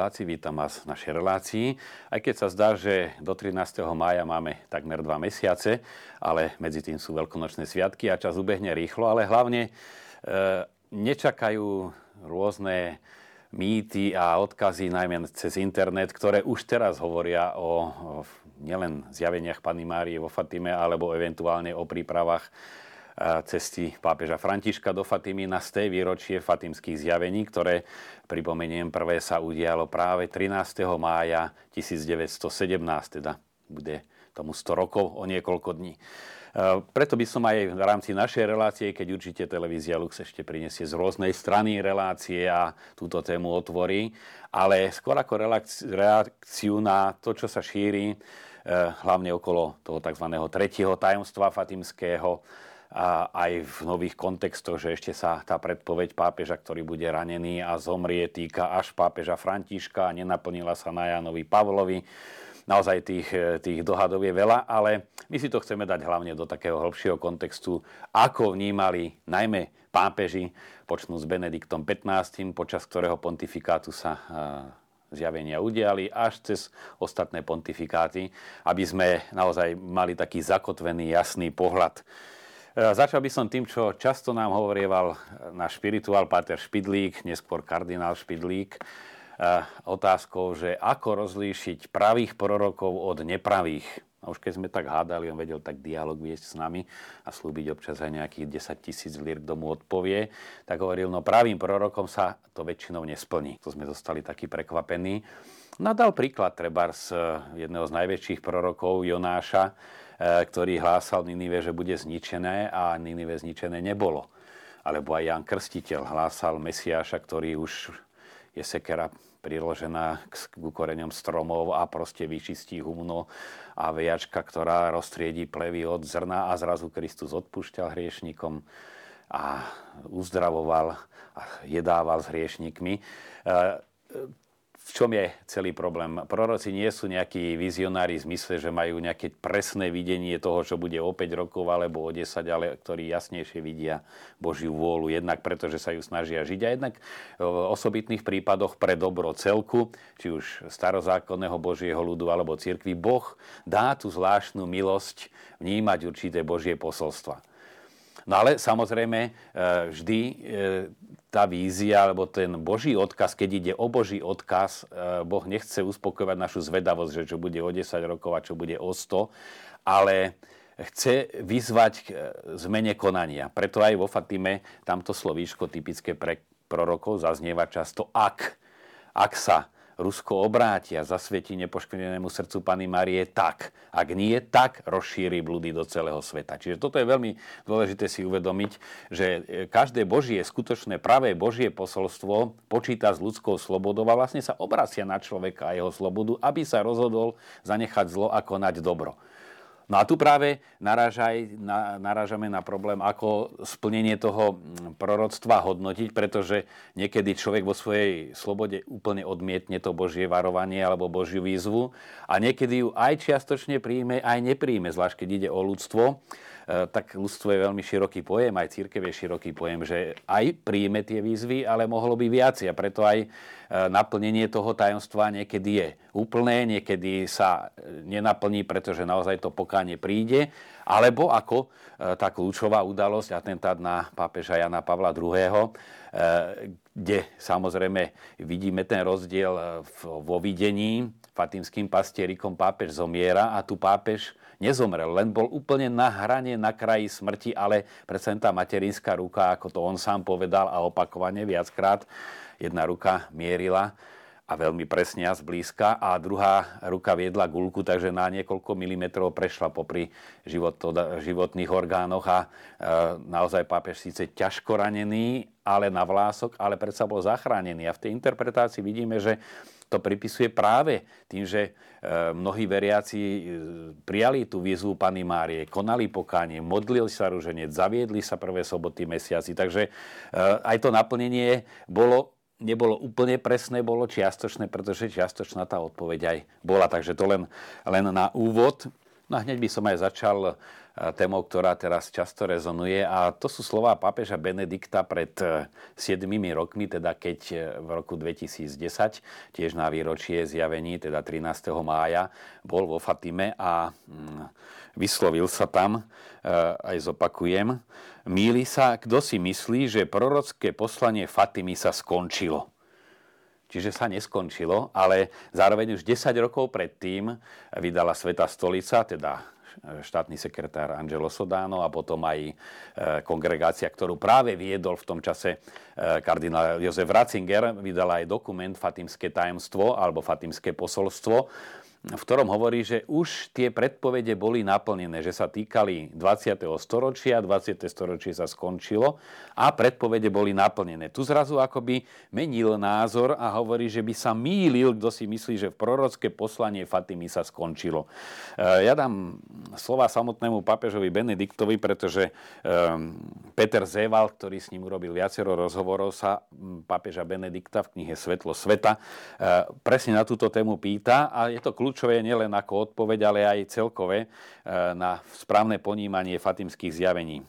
Diváci, vítam vás v našej relácii. Aj keď sa zdá, že do 13. mája máme takmer dva mesiace, ale medzi tým sú veľkonočné sviatky a čas ubehne rýchlo, ale hlavne e, nečakajú rôzne mýty a odkazy, najmä cez internet, ktoré už teraz hovoria o, o nielen zjaveniach Panny Márie vo Fatime, alebo eventuálne o prípravách cesty pápeža Františka do Fatimy na sté výročie fatimských zjavení, ktoré, pripomeniem, prvé sa udialo práve 13. mája 1917, teda bude tomu 100 rokov o niekoľko dní. Preto by som aj v rámci našej relácie, keď určite televízia Lux ešte prinesie z rôznej strany relácie a túto tému otvorí, ale skôr ako reakciu na to, čo sa šíri, eh, hlavne okolo toho tzv. tretieho tajomstva fatimského, aj v nových kontextoch, že ešte sa tá predpoveď pápeža, ktorý bude ranený a zomrie, týka až pápeža Františka a nenaplnila sa na Janovi Pavlovi. Naozaj tých, tých dohadov je veľa, ale my si to chceme dať hlavne do takého hĺbšieho kontextu, ako vnímali najmä pápeži, počnú s Benediktom XV, počas ktorého pontifikátu sa zjavenia udiali, až cez ostatné pontifikáty, aby sme naozaj mali taký zakotvený, jasný pohľad E, začal by som tým, čo často nám hovorieval náš špirituál Páter Špidlík, neskôr kardinál Špidlík, e, otázkou, že ako rozlíšiť pravých prorokov od nepravých. A už keď sme tak hádali, on vedel tak dialog viesť s nami a slúbiť občas aj nejakých 10 tisíc lír, kto mu odpovie, tak hovoril, no pravým prorokom sa to väčšinou nesplní. To sme zostali takí prekvapení. Nadal príklad treba z jedného z najväčších prorokov Jonáša, E, ktorý hlásal Ninive, že bude zničené a Ninive zničené nebolo. Alebo aj Jan Krstiteľ hlásal Mesiáša, ktorý už je sekera priložená k koreňom stromov a proste vyčistí humno a vejačka, ktorá roztriedí plevy od zrna a zrazu Kristus odpúšťal hriešnikom a uzdravoval a jedával s hriešnikmi. E, v čom je celý problém? Proroci nie sú nejakí vizionári v zmysle, že majú nejaké presné videnie toho, čo bude o 5 rokov alebo o 10, ale ktorí jasnejšie vidia Božiu vôľu. Jednak preto, že sa ju snažia žiť a jednak v osobitných prípadoch pre dobro celku, či už starozákonného Božieho ľudu alebo cirkvi, Boh dá tú zvláštnu milosť vnímať určité Božie posolstva. No ale samozrejme e, vždy e, tá vízia, alebo ten Boží odkaz, keď ide o Boží odkaz, e, Boh nechce uspokojovať našu zvedavosť, že čo bude o 10 rokov a čo bude o 100, ale chce vyzvať k zmene konania. Preto aj vo Fatime tamto slovíčko typické pre prorokov zaznieva často ak. Ak sa Rusko obráti a zasvietí nepoškvrnenému srdcu Pany Marie tak. Ak nie, tak rozšíri blúdy do celého sveta. Čiže toto je veľmi dôležité si uvedomiť, že e, každé Božie, skutočné pravé Božie posolstvo počíta s ľudskou slobodou a vlastne sa obracia na človeka a jeho slobodu, aby sa rozhodol zanechať zlo a konať dobro. No a tu práve naráža aj, na, narážame na problém, ako splnenie toho mm, proroctva hodnotiť, pretože niekedy človek vo svojej slobode úplne odmietne to Božie varovanie alebo Božiu výzvu a niekedy ju aj čiastočne príjme, aj nepríjme, zvlášť keď ide o ľudstvo. E, tak ľudstvo je veľmi široký pojem, aj církev je široký pojem, že aj príjme tie výzvy, ale mohlo by viac. A preto aj naplnenie toho tajomstva niekedy je úplné, niekedy sa e, nenaplní, pretože naozaj to pokánie príde, alebo ako tá kľúčová udalosť, atentát na pápeža Jana Pavla II., kde samozrejme vidíme ten rozdiel vo videní. Fatimským pastierikom pápež zomiera a tu pápež nezomrel, len bol úplne na hrane, na kraji smrti, ale predsa tá materinská ruka, ako to on sám povedal a opakovane viackrát, jedna ruka mierila a veľmi presne a zblízka a druhá ruka viedla gulku, takže na niekoľko milimetrov prešla popri život, životných orgánoch a e, naozaj pápež síce ťažko ranený, ale na vlások, ale predsa bol zachránený. A v tej interpretácii vidíme, že to pripisuje práve tým, že e, mnohí veriaci e, prijali tú výzvu Pany Márie, konali pokánie, modlili sa ruženec, zaviedli sa prvé soboty mesiaci. Takže e, aj to naplnenie bolo nebolo úplne presné, bolo čiastočné, pretože čiastočná tá odpoveď aj bola. Takže to len, len na úvod. No a hneď by som aj začal témou, ktorá teraz často rezonuje a to sú slova pápeža Benedikta pred 7 e, rokmi, teda keď e, v roku 2010, tiež na výročie zjavení, teda 13. mája, bol vo Fatime a mm, vyslovil sa tam, e, aj zopakujem, míli sa, kto si myslí, že prorocké poslanie Fatimy sa skončilo. Čiže sa neskončilo, ale zároveň už 10 rokov predtým vydala Sveta stolica, teda štátny sekretár Angelo Sodano a potom aj e, kongregácia, ktorú práve viedol v tom čase e, kardinál Jozef Ratzinger, vydala aj dokument Fatimské tajomstvo alebo Fatimské posolstvo, v ktorom hovorí, že už tie predpovede boli naplnené, že sa týkali 20. storočia, 20. storočie sa skončilo a predpovede boli naplnené. Tu zrazu akoby menil názor a hovorí, že by sa mýlil, kto si myslí, že v prorocké poslanie Fatimy sa skončilo. E, ja dám slova samotnému papežovi Benediktovi, pretože Peter Zeval, ktorý s ním urobil viacero rozhovorov, sa papeža Benedikta v knihe Svetlo sveta e, presne na túto tému pýta a je to kľúč kľúčové nielen ako odpoveď, ale aj celkové e, na správne ponímanie fatimských zjavení.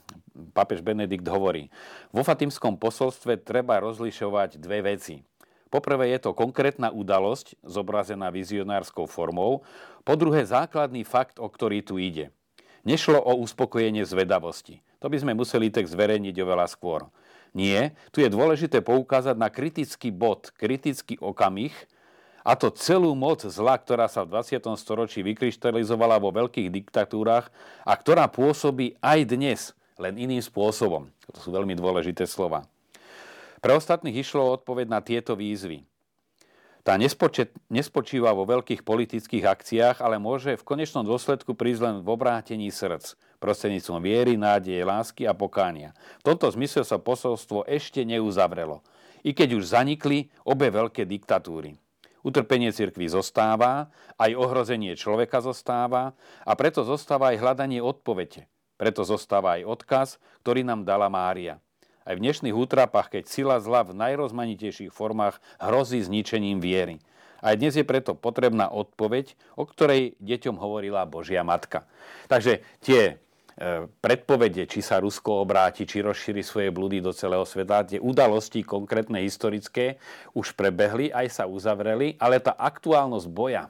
Papež Benedikt hovorí, vo fatimskom posolstve treba rozlišovať dve veci. Poprvé je to konkrétna udalosť, zobrazená vizionárskou formou. Po druhé základný fakt, o ktorý tu ide. Nešlo o uspokojenie zvedavosti. To by sme museli text zverejniť oveľa skôr. Nie, tu je dôležité poukázať na kritický bod, kritický okamih, a to celú moc zla, ktorá sa v 20. storočí vykryštalizovala vo veľkých diktatúrach a ktorá pôsobí aj dnes, len iným spôsobom. To sú veľmi dôležité slova. Pre ostatných išlo odpoveď na tieto výzvy. Tá nespočet, nespočíva vo veľkých politických akciách, ale môže v konečnom dôsledku prísť len v obrátení srdc, prostredníctvom viery, nádeje, lásky a pokánia. V tomto zmysle sa posolstvo ešte neuzavrelo, i keď už zanikli obe veľké diktatúry. Utrpenie cirkvi zostáva, aj ohrozenie človeka zostáva a preto zostáva aj hľadanie odpovede. Preto zostáva aj odkaz, ktorý nám dala Mária. Aj v dnešných útrapách, keď sila zla v najrozmanitejších formách hrozí zničením viery. Aj dnes je preto potrebná odpoveď, o ktorej deťom hovorila Božia Matka. Takže tie predpovede, či sa Rusko obráti, či rozšíri svoje blúdy do celého sveta. Tie udalosti konkrétne historické už prebehli, aj sa uzavreli, ale tá aktuálnosť boja,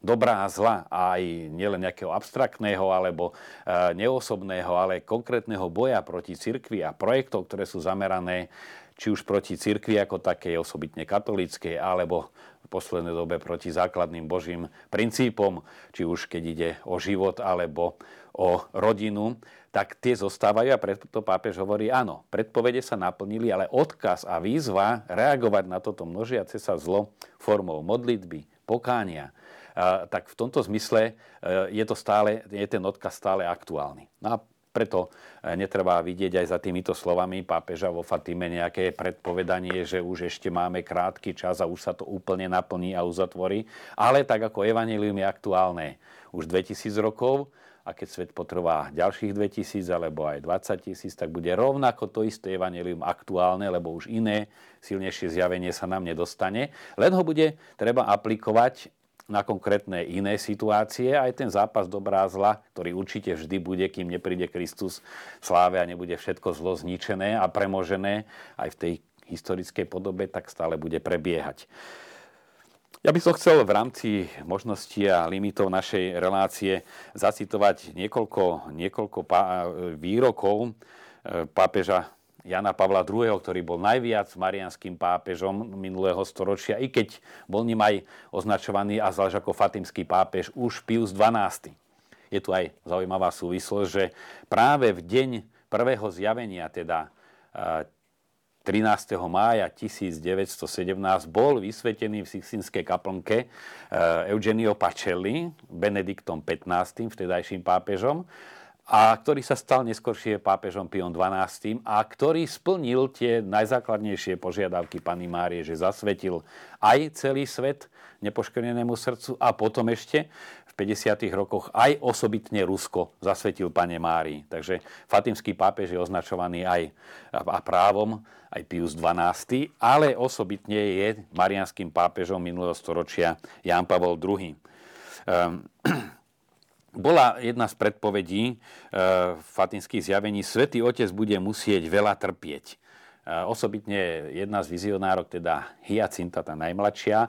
dobrá a zla, aj nielen nejakého abstraktného alebo e, neosobného, ale konkrétneho boja proti cirkvi a projektov, ktoré sú zamerané či už proti cirkvi ako takej osobitne katolíckej, alebo v poslednej dobe proti základným božím princípom, či už keď ide o život alebo o rodinu, tak tie zostávajú a preto pápež hovorí, áno, predpovede sa naplnili, ale odkaz a výzva reagovať na toto množiace sa zlo formou modlitby, pokánia, tak v tomto zmysle e, je, to stále, je ten odkaz stále aktuálny. No a preto e, netreba vidieť aj za týmito slovami pápeža vo Fatime nejaké predpovedanie, že už ešte máme krátky čas a už sa to úplne naplní a uzatvorí. Ale tak ako evanelium je aktuálne už 2000 rokov a keď svet potrvá ďalších 2000 alebo aj 20 tisíc, tak bude rovnako to isté evanelium aktuálne, lebo už iné silnejšie zjavenie sa nám nedostane. Len ho bude treba aplikovať na konkrétne iné situácie. Aj ten zápas dobrá zla, ktorý určite vždy bude, kým nepríde Kristus sláve a nebude všetko zlo zničené a premožené aj v tej historickej podobe, tak stále bude prebiehať. Ja by som chcel v rámci možností a limitov našej relácie zacitovať niekoľko, niekoľko výrokov e, pápeža Jana Pavla II., ktorý bol najviac marianským pápežom minulého storočia, i keď bol ním aj označovaný a zvlášť ako fatimský pápež už Pius XII. Je tu aj zaujímavá súvislosť, že práve v deň prvého zjavenia, teda 13. mája 1917 bol vysvetený v Sixtinskej kaplnke Eugenio Pacelli, Benediktom XV., vtedajším pápežom a ktorý sa stal neskôršie pápežom Pion XII a ktorý splnil tie najzákladnejšie požiadavky Pany Márie, že zasvetil aj celý svet nepoškodenému srdcu a potom ešte v 50. rokoch aj osobitne Rusko zasvetil Pane Márii. Takže Fatimský pápež je označovaný aj a právom, aj Pius XII, ale osobitne je marianským pápežom minulého storočia Jan Pavel II. Um, bola jedna z predpovedí e, fatinských zjavení, Svetý Otec bude musieť veľa trpieť. E, osobitne jedna z vizionárok, teda Hyacinta, tá najmladšia, e,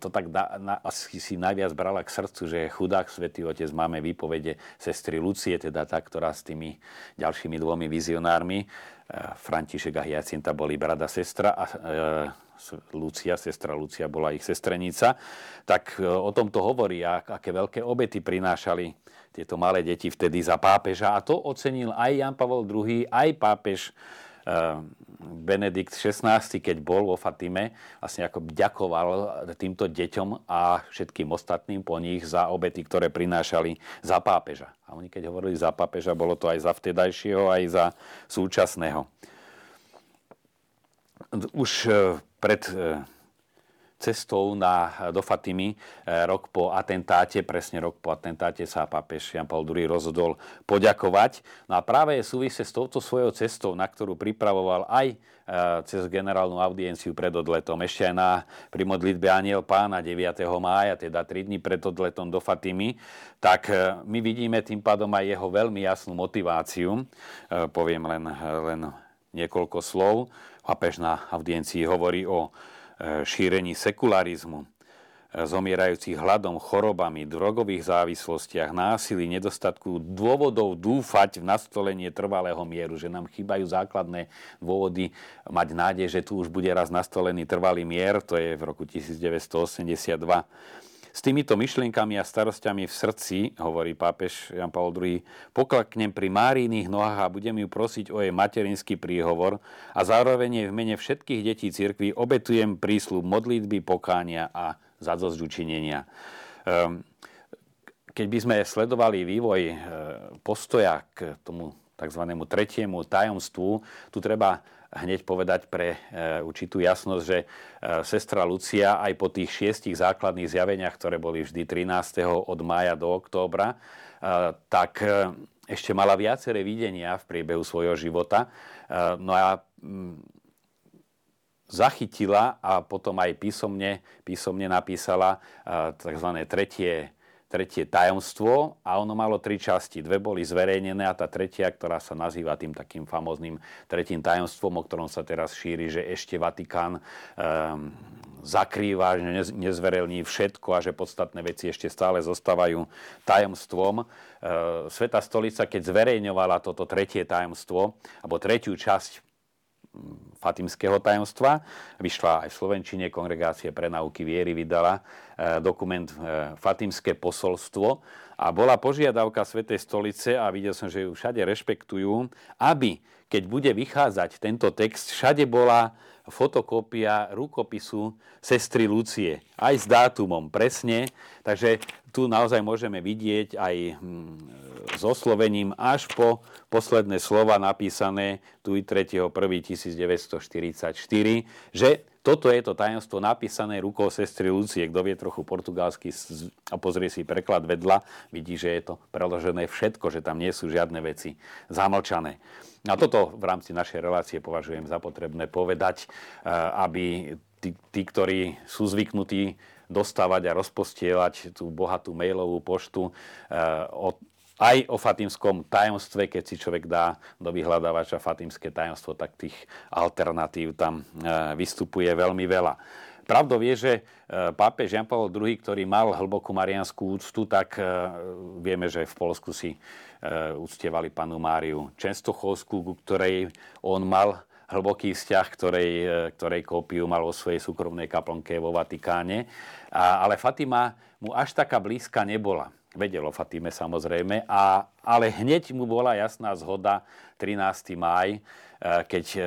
to tak da, na, asi si najviac brala k srdcu, že chudák Svetý Otec máme výpovede sestry Lucie, teda tá, ktorá s tými ďalšími dvomi vizionármi, e, František a Hyacinta boli brada sestra a e, Lucia, sestra Lucia bola ich sestrenica, tak e, o tomto hovorí, aké veľké obety prinášali tieto malé deti vtedy za pápeža. A to ocenil aj Jan Pavel II, aj pápež e, Benedikt XVI, keď bol vo Fatime, vlastne ako ďakoval týmto deťom a všetkým ostatným po nich za obety, ktoré prinášali za pápeža. A oni keď hovorili za pápeža, bolo to aj za vtedajšieho, aj za súčasného. Už e, pred e, cestou na, do Fatimy e, rok po atentáte, presne rok po atentáte sa pápež Jan Paul II rozhodol poďakovať. No a práve je súvisí s touto svojou cestou, na ktorú pripravoval aj e, cez generálnu audienciu pred odletom, ešte aj na, pri modlitbe Aniel Pána 9. mája, teda 3 dní pred odletom do Fatimy, tak my vidíme tým pádom aj jeho veľmi jasnú motiváciu. Poviem len, len niekoľko slov. Papež na audiencii hovorí o e, šírení sekularizmu, e, zomierajúcich hladom, chorobami, drogových závislostiach, násilí, nedostatku dôvodov dúfať v nastolenie trvalého mieru, že nám chýbajú základné dôvody mať nádej, že tu už bude raz nastolený trvalý mier, to je v roku 1982 s týmito myšlienkami a starostiami v srdci, hovorí pápež Jan Paul II, poklaknem pri Máriných nohách a budem ju prosiť o jej materinský príhovor a zároveň v mene všetkých detí cirkvi obetujem prísľub modlitby, pokánia a zadzosť učinenia. Ehm, keď by sme sledovali vývoj e, postoja k tomu tzv. tretiemu tajomstvu, tu treba hneď povedať pre e, určitú jasnosť, že e, sestra Lucia aj po tých šiestich základných zjaveniach, ktoré boli vždy 13. od mája do októbra, e, tak ešte mala viaceré videnia v priebehu svojho života. No a mm, zachytila a potom aj písomne, písomne napísala tzv. tretie tretie tajomstvo a ono malo tri časti. Dve boli zverejnené a tá tretia, ktorá sa nazýva tým takým famozným tretím tajomstvom, o ktorom sa teraz šíri, že ešte Vatikán um, zakrýva, že nezverejní všetko a že podstatné veci ešte stále zostávajú tajomstvom. Uh, Sveta stolica, keď zverejňovala toto tretie tajomstvo, alebo tretiu časť Fatimského tajomstva. Vyšla aj v Slovenčine, Kongregácie pre nauky viery vydala e, dokument e, Fatimské posolstvo a bola požiadavka Svetej stolice a videl som, že ju všade rešpektujú, aby keď bude vychádzať tento text, všade bola fotokópia rukopisu sestry Lucie, aj s dátumom presne. Takže tu naozaj môžeme vidieť aj hm, s oslovením až po posledné slova napísané tu 3.1.1944, že toto je to tajomstvo napísané rukou sestry Lucie. Kto vie trochu portugalsky a pozrie si preklad vedľa, vidí, že je to preložené všetko, že tam nie sú žiadne veci zamlčané. A toto v rámci našej relácie považujem za potrebné povedať, eh, aby tí, tí ktorí sú zvyknutí dostávať a rozpostielať tú bohatú mailovú poštu eh, od aj o fatimskom tajomstve, keď si človek dá do vyhľadávača fatimské tajomstvo, tak tých alternatív tam e, vystupuje veľmi veľa. Pravdou je, že e, pápež Jan Pavel II, ktorý mal hlbokú marianskú úctu, tak vieme, že v Polsku si uctievali panu Máriu Čenstochovskú, ku ktorej on mal hlboký vzťah, ktorej, ktorej kópiu mal vo svojej súkromnej kaplnke vo Vatikáne. ale Fatima mu až taká blízka nebola. Vedel o Fatime samozrejme, a, ale hneď mu bola jasná zhoda 13. maj, e, keď e,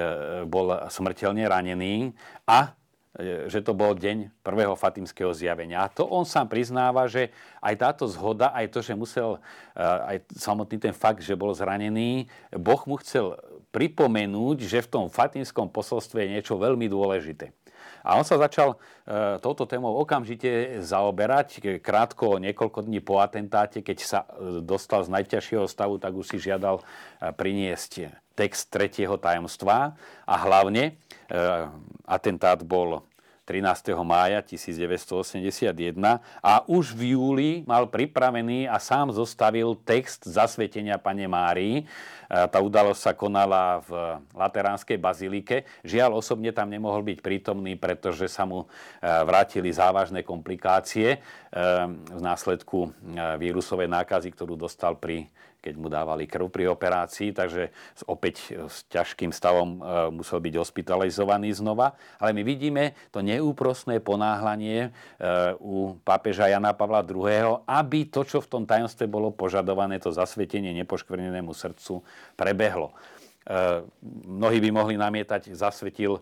bol smrteľne ranený a e, že to bol deň prvého fatimského zjavenia. A to on sám priznáva, že aj táto zhoda, aj to, že musel, aj samotný ten fakt, že bol zranený, Boh mu chcel pripomenúť, že v tom fatimskom posolstve je niečo veľmi dôležité. A on sa začal e, touto témou okamžite zaoberať. Krátko, niekoľko dní po atentáte, keď sa e, dostal z najťažšieho stavu, tak už si žiadal e, priniesť text tretieho tajomstva a hlavne atentát bol 13. mája 1981 a už v júli mal pripravený a sám zostavil text zasvetenia Pane Márii. E, tá udalosť sa konala v Lateránskej bazilike. Žiaľ, osobne tam nemohol byť prítomný, pretože sa mu e, vrátili závažné komplikácie e, v následku vírusovej nákazy, ktorú dostal pri keď mu dávali krv pri operácii, takže opäť s ťažkým stavom e, musel byť hospitalizovaný znova. Ale my vidíme to neúprosné ponáhlanie e, u pápeža Jana Pavla II., aby to, čo v tom tajomstve bolo požadované, to zasvetenie nepoškvrnenému srdcu, prebehlo. E, mnohí by mohli namietať, zasvetil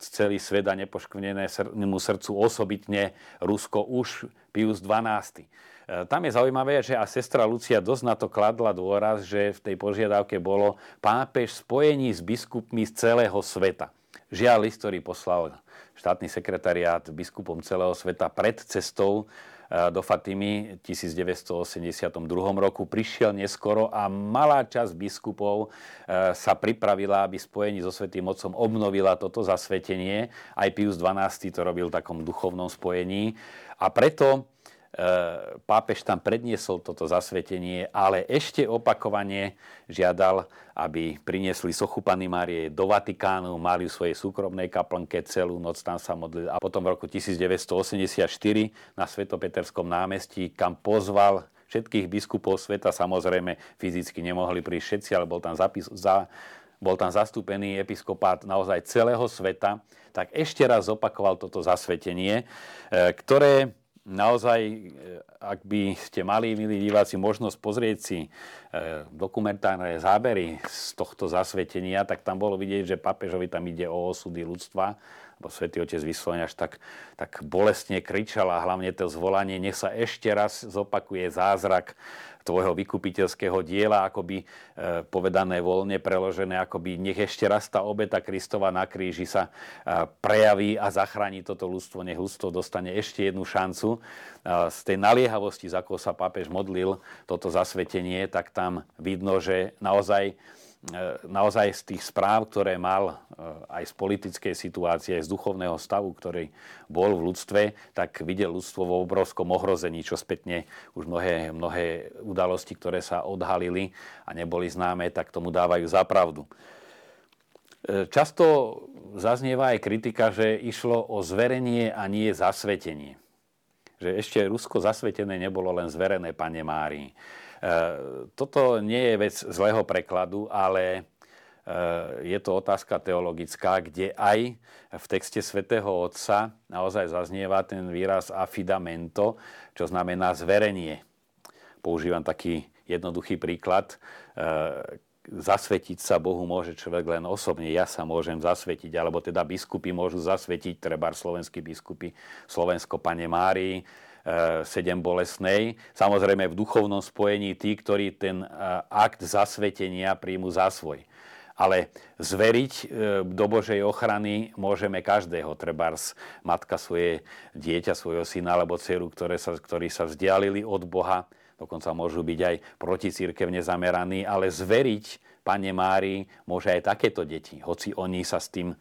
celý svet a nepoškvrnenému srdcu osobitne Rusko už Pius XII. E, tam je zaujímavé, že a sestra Lucia dosť na to kladla dôraz, že v tej požiadavke bolo pápež spojení s biskupmi z celého sveta. Žiaľ, list, ktorý poslal štátny sekretariát biskupom celého sveta pred cestou e, do Fatimy v 1982 roku prišiel neskoro a malá časť biskupov e, sa pripravila, aby spojení so Svetým Otcom obnovila toto zasvetenie. Aj Pius XII to robil v takom duchovnom spojení. A preto pápež tam predniesol toto zasvetenie, ale ešte opakovane žiadal, aby priniesli sochu Pany Márie do Vatikánu, mali v svojej súkromnej kaplnke celú noc tam sa modlili. A potom v roku 1984 na Svetopeterskom námestí, kam pozval všetkých biskupov sveta, samozrejme fyzicky nemohli prísť všetci, ale bol tam, zapis, za, bol tam zastúpený episkopát naozaj celého sveta, tak ešte raz opakoval toto zasvetenie, eh, ktoré naozaj, e, ak by ste mali, milí diváci, možnosť pozrieť si e, dokumentárne zábery z tohto zasvetenia, tak tam bolo vidieť, že papežovi tam ide o osudy ľudstva, lebo svätý Otec vyslovene až tak, tak bolestne kričal a hlavne to zvolanie, nech sa ešte raz zopakuje zázrak tvojho vykupiteľského diela, akoby e, povedané voľne preložené, akoby nech ešte raz tá obeta Kristova na kríži sa e, prejaví a zachráni toto ľudstvo, nech ľudstvo dostane ešte jednu šancu. E, z tej naliehavosti, za ako sa pápež modlil toto zasvetenie, tak tam vidno, že naozaj naozaj z tých správ, ktoré mal e, aj z politickej situácie, aj z duchovného stavu, ktorý bol v ľudstve, tak videl ľudstvo vo obrovskom ohrození, čo spätne už mnohé, mnohé udalosti, ktoré sa odhalili a neboli známe, tak tomu dávajú za pravdu. E, často zaznieva aj kritika, že išlo o zverenie a nie zasvetenie. Že ešte Rusko zasvetené nebolo len zverené Pane Márii. Eh, toto nie je vec zlého prekladu, ale eh, je to otázka teologická, kde aj v texte svätého Otca naozaj zaznieva ten výraz affidamento, čo znamená zverenie. Používam taký jednoduchý príklad. Eh, zasvetiť sa Bohu môže človek len osobne. Ja sa môžem zasvetiť, alebo teda biskupy môžu zasvetiť, treba slovenskí biskupy, Slovensko Pane Márii, sedem bolesnej. Samozrejme v duchovnom spojení tí, ktorí ten eh, akt zasvetenia príjmu za svoj. Ale zveriť eh, do Božej ochrany môžeme každého, trebárs matka svoje dieťa, svojho syna alebo dceru, ktoré sa, ktorí sa vzdialili od Boha, dokonca môžu byť aj proticírkevne zameraní, ale zveriť Pane Mári môže aj takéto deti, hoci oni sa s tým e,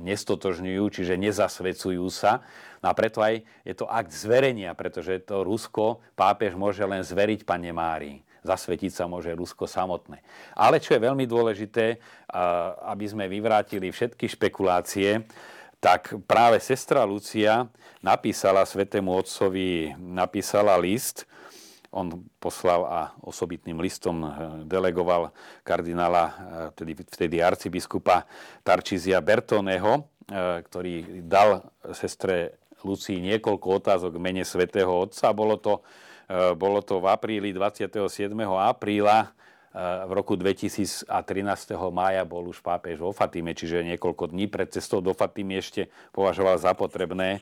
nestotožňujú, čiže nezasvecujú sa. No a preto aj je to akt zverenia, pretože to Rusko pápež môže len zveriť Pane Mári. Zasvetiť sa môže Rusko samotné. Ale čo je veľmi dôležité, aby sme vyvrátili všetky špekulácie, tak práve sestra Lucia napísala svetému otcovi, napísala list, on poslal a osobitným listom eh, delegoval kardinála, eh, tedy vtedy arcibiskupa Tarčizia Bertoneho, eh, ktorý dal sestre Lucii niekoľko otázok v mene svätého Otca. Bolo to, bolo to v apríli, 27. apríla v roku 2013. mája bol už pápež vo Fatime, čiže niekoľko dní pred cestou do Fatimy ešte považoval za potrebné e,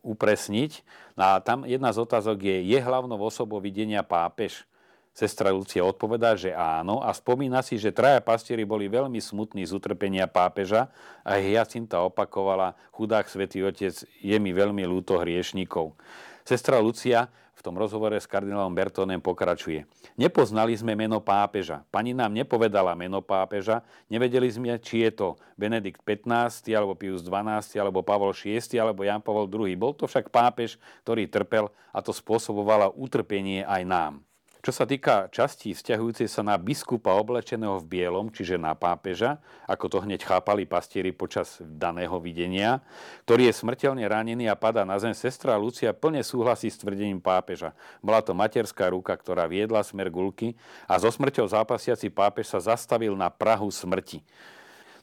upresniť. No a tam jedna z otázok je, je hlavnou osobou videnia pápež? Sestra Lucia odpovedá, že áno a spomína si, že traja pastieri boli veľmi smutní z utrpenia pápeža a Hyacinta opakovala, chudák svätý Otec, je mi veľmi ľúto hriešnikov. Sestra Lucia v tom rozhovore s kardinálom Bertónem pokračuje. Nepoznali sme meno pápeža. Pani nám nepovedala meno pápeža. Nevedeli sme, či je to Benedikt 15, alebo Pius 12, alebo Pavol VI, alebo Jan Pavol II. Bol to však pápež, ktorý trpel a to spôsobovalo utrpenie aj nám. Čo sa týka častí vzťahujúcej sa na biskupa oblečeného v bielom, čiže na pápeža, ako to hneď chápali pastieri počas daného videnia, ktorý je smrteľne ranený a padá na zem, sestra Lucia plne súhlasí s tvrdením pápeža. Bola to materská ruka, ktorá viedla smer gulky a so smrťou zápasiaci pápež sa zastavil na Prahu smrti.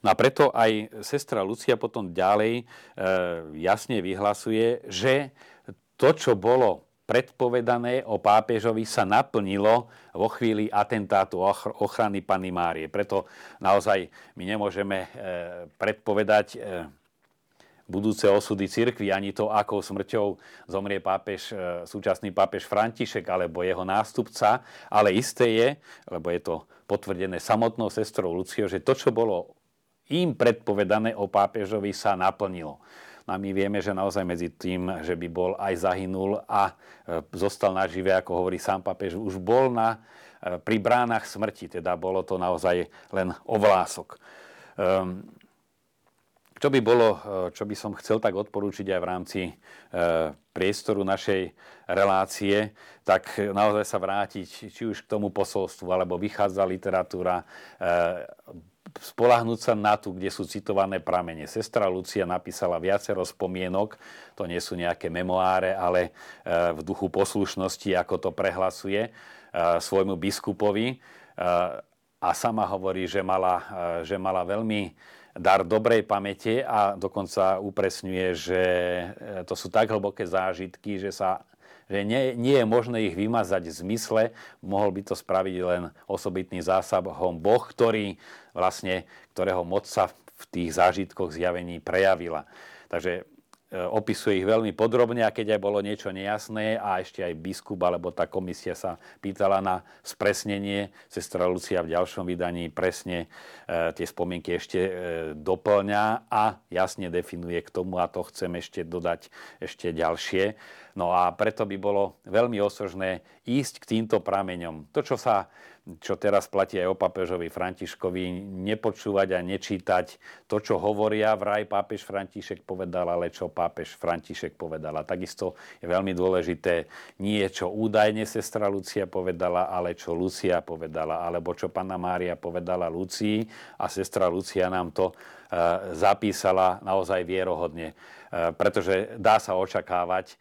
No a preto aj sestra Lucia potom ďalej e, jasne vyhlasuje, že to, čo bolo predpovedané o pápežovi sa naplnilo vo chvíli atentátu ochrany Panny Márie. Preto naozaj my nemôžeme e, predpovedať e, budúce osudy cirkvi, ani to, akou smrťou zomrie pápež, e, súčasný pápež František alebo jeho nástupca, ale isté je, lebo je to potvrdené samotnou sestrou Luciou, že to, čo bolo im predpovedané o pápežovi, sa naplnilo. A my vieme, že naozaj medzi tým, že by bol aj zahynul a e, zostal nažive, ako hovorí sám papež, už bol na, e, pri bránach smrti, teda bolo to naozaj len ovlások. Um, čo by bolo, e, čo by som chcel tak odporúčiť aj v rámci priestoru našej relácie, tak naozaj sa vrátiť či už k tomu posolstvu, alebo vychádza literatúra, spolahnúť sa na tu, kde sú citované pramene. Sestra Lucia napísala viacero spomienok, to nie sú nejaké memoáre, ale e, v duchu poslušnosti, ako to prehlasuje e, svojmu biskupovi. E, a sama hovorí, že mala, že mala veľmi dar dobrej pamäte a dokonca upresňuje, že to sú tak hlboké zážitky, že sa že nie, nie je možné ich vymazať v zmysle, mohol by to spraviť len osobitný zásahom Boh, ktorý vlastne, ktorého moc sa v tých zážitkoch zjavení prejavila. Takže opisuje ich veľmi podrobne a keď aj bolo niečo nejasné a ešte aj biskup alebo tá komisia sa pýtala na spresnenie, sestra Lucia v ďalšom vydaní presne e, tie spomienky ešte e, doplňa a jasne definuje k tomu a to chcem ešte dodať ešte ďalšie. No a preto by bolo veľmi osožné ísť k týmto prameňom. To, čo sa čo teraz platí aj o pápežovi Františkovi, nepočúvať a nečítať to, čo hovoria vraj pápež František povedal, ale čo pápež František povedal. A takisto je veľmi dôležité nie čo údajne sestra Lucia povedala, ale čo Lucia povedala, alebo čo pána Mária povedala Lucii a sestra Lucia nám to e, zapísala naozaj vierohodne. E, pretože dá sa očakávať e,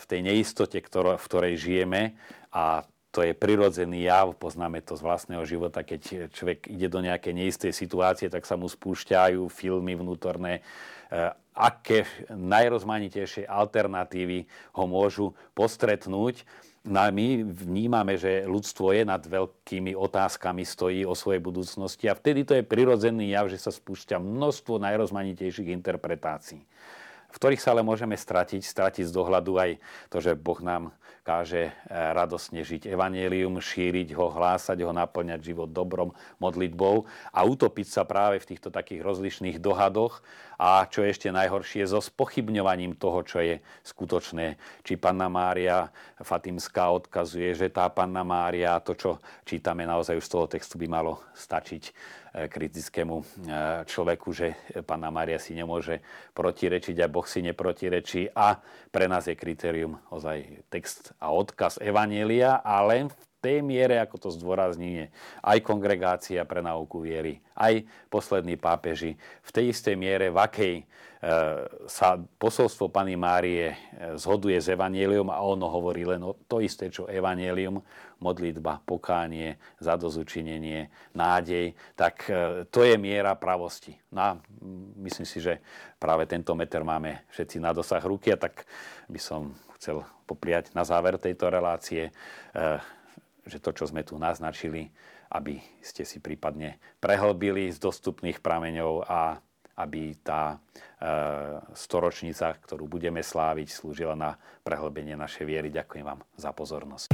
v tej neistote, v ktorej žijeme a to je prirodzený jav, poznáme to z vlastného života, keď človek ide do nejakej neistej situácie, tak sa mu spúšťajú filmy vnútorné, eh, aké najrozmanitejšie alternatívy ho môžu postretnúť. No a my vnímame, že ľudstvo je nad veľkými otázkami, stojí o svojej budúcnosti a vtedy to je prirodzený jav, že sa spúšťa množstvo najrozmanitejších interpretácií v ktorých sa ale môžeme stratiť, stratiť z dohľadu aj to, že Boh nám káže e, radosne žiť evanielium, šíriť ho, hlásať ho, naplňať život dobrom, modlitbou a utopiť sa práve v týchto takých rozlišných dohadoch a čo je ešte najhoršie, so spochybňovaním toho, čo je skutočné. Či Panna Mária Fatimská odkazuje, že tá Panna Mária, to, čo čítame naozaj už z toho textu, by malo stačiť kritickému e, človeku, že Pána Maria si nemôže protirečiť a Boh si neprotirečí. A pre nás je kritérium ozaj text a odkaz Evanielia a v tej miere, ako to zdôrazní, aj kongregácia pre nauku viery, aj poslední pápeži, v tej istej miere, v akej e, sa posolstvo Pany Márie zhoduje s Evangelium a ono hovorí len o to isté, čo Evangelium, modlitba, pokánie, zadozučinenie, nádej, tak e, to je miera pravosti. No a myslím si, že práve tento meter máme všetci na dosah ruky a tak by som chcel popriať na záver tejto relácie, e, že to, čo sme tu naznačili, aby ste si prípadne prehlbili z dostupných prameňov a aby tá e, storočnica, ktorú budeme sláviť, slúžila na prehlbenie našej viery. Ďakujem vám za pozornosť.